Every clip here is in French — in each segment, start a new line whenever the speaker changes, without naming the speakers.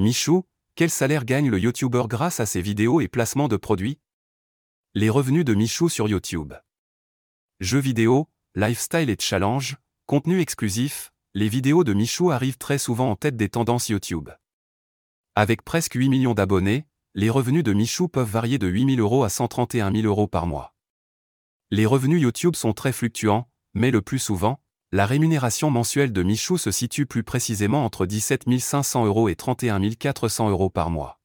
Michou, quel salaire gagne le YouTuber grâce à ses vidéos et placements de produits? Les revenus de Michou sur YouTube. Jeux vidéo, lifestyle et challenge, contenu exclusif, les vidéos de Michou arrivent très souvent en tête des tendances YouTube. Avec presque 8 millions d'abonnés, les revenus de Michou peuvent varier de 8 000 euros à 131 000 euros par mois. Les revenus YouTube sont très fluctuants, mais le plus souvent, la rémunération mensuelle de Michou se situe plus précisément entre 17 500 euros et 31 400 euros par mois.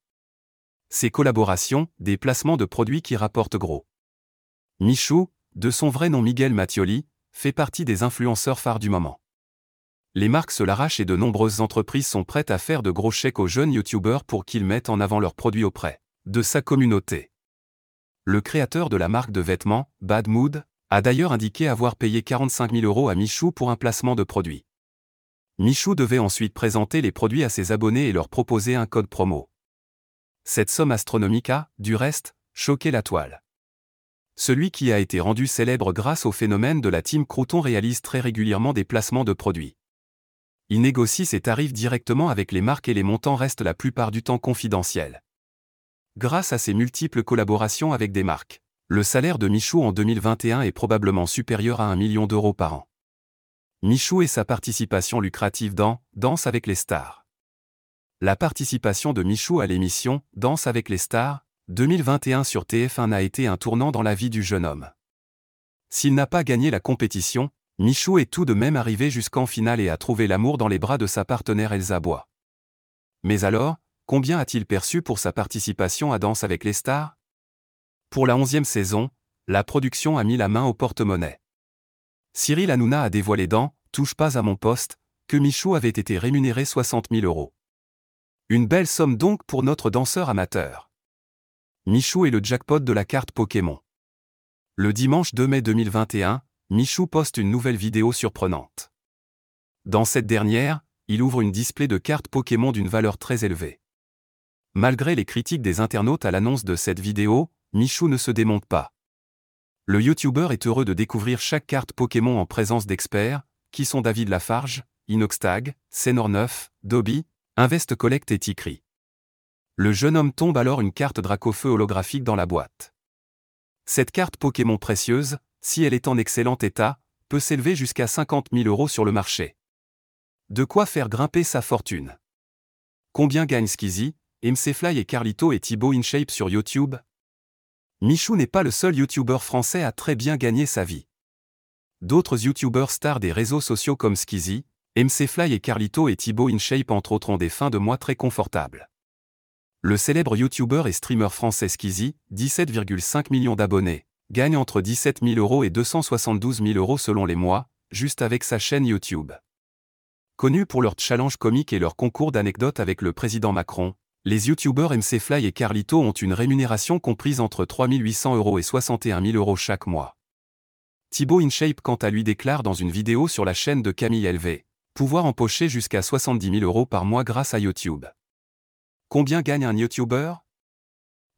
Ces collaborations, des placements de produits qui rapportent gros. Michou, de son vrai nom Miguel Mattioli, fait partie des influenceurs phares du moment. Les marques se l'arrachent et de nombreuses entreprises sont prêtes à faire de gros chèques aux jeunes youtubeurs pour qu'ils mettent en avant leurs produits auprès de sa communauté. Le créateur de la marque de vêtements, Bad Mood, a d'ailleurs indiqué avoir payé 45 000 euros à Michou pour un placement de produit. Michou devait ensuite présenter les produits à ses abonnés et leur proposer un code promo. Cette somme astronomique a, du reste, choqué la toile. Celui qui a été rendu célèbre grâce au phénomène de la team Crouton réalise très régulièrement des placements de produits. Il négocie ses tarifs directement avec les marques et les montants restent la plupart du temps confidentiels. Grâce à ses multiples collaborations avec des marques, le salaire de Michou en 2021 est probablement supérieur à 1 million d'euros par an. Michou et sa participation lucrative dans Danse avec les stars. La participation de Michou à l'émission Danse avec les stars 2021 sur TF1 a été un tournant dans la vie du jeune homme. S'il n'a pas gagné la compétition, Michou est tout de même arrivé jusqu'en finale et a trouvé l'amour dans les bras de sa partenaire Elsa Bois. Mais alors, combien a-t-il perçu pour sa participation à Danse avec les stars pour la onzième saison, la production a mis la main au porte-monnaie. Cyril Hanouna a dévoilé dans Touche pas à mon poste que Michou avait été rémunéré 60 000 euros. Une belle somme donc pour notre danseur amateur. Michou est le jackpot de la carte Pokémon. Le dimanche 2 mai 2021, Michou poste une nouvelle vidéo surprenante. Dans cette dernière, il ouvre une display de cartes Pokémon d'une valeur très élevée. Malgré les critiques des internautes à l'annonce de cette vidéo, Michou ne se démonte pas. Le YouTuber est heureux de découvrir chaque carte Pokémon en présence d'experts, qui sont David Lafarge, Inoxtag, Senor9, Dobby, Invest Collect et Tikri. Le jeune homme tombe alors une carte Dracofeu holographique dans la boîte. Cette carte Pokémon précieuse, si elle est en excellent état, peut s'élever jusqu'à 50 000 euros sur le marché. De quoi faire grimper sa fortune. Combien gagne Skizzy, MC et Carlito et Thibaut InShape sur YouTube? Michou n'est pas le seul YouTuber français à très bien gagner sa vie. D'autres YouTubers stars des réseaux sociaux comme Skizzy, MCFly et Carlito et Thibaut InShape entre autres ont des fins de mois très confortables. Le célèbre YouTuber et streamer français Skizzy, 17,5 millions d'abonnés, gagne entre 17 000 euros et 272 000 euros selon les mois, juste avec sa chaîne YouTube. Connus pour leurs challenges comiques et leurs concours d'anecdotes avec le président Macron, les youtubeurs MCFly et Carlito ont une rémunération comprise entre 3800 euros et 61 000 euros chaque mois. Thibaut InShape quant à lui déclare dans une vidéo sur la chaîne de Camille LV, pouvoir empocher jusqu'à 70 000 euros par mois grâce à YouTube. Combien gagne un YouTuber?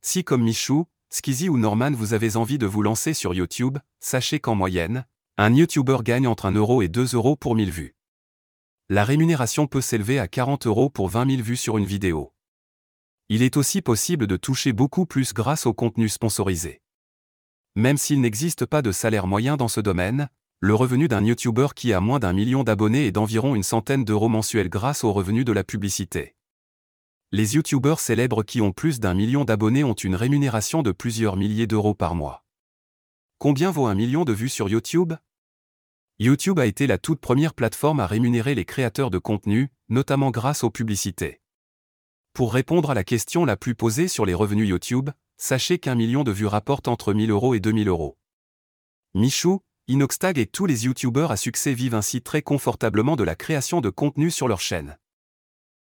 Si comme Michou, Skizzy ou Norman vous avez envie de vous lancer sur YouTube, sachez qu'en moyenne, un YouTuber gagne entre 1 euro et 2 euros pour 1000 vues. La rémunération peut s'élever à 40 euros pour 20 000 vues sur une vidéo. Il est aussi possible de toucher beaucoup plus grâce au contenu sponsorisé. Même s'il n'existe pas de salaire moyen dans ce domaine, le revenu d'un YouTuber qui a moins d'un million d'abonnés est d'environ une centaine d'euros mensuels grâce au revenu de la publicité. Les YouTubers célèbres qui ont plus d'un million d'abonnés ont une rémunération de plusieurs milliers d'euros par mois. Combien vaut un million de vues sur YouTube? YouTube a été la toute première plateforme à rémunérer les créateurs de contenu, notamment grâce aux publicités. Pour répondre à la question la plus posée sur les revenus YouTube, sachez qu'un million de vues rapporte entre 1000 euros et 2000 euros. Michou, Inoxtag et tous les YouTubeurs à succès vivent ainsi très confortablement de la création de contenu sur leur chaîne.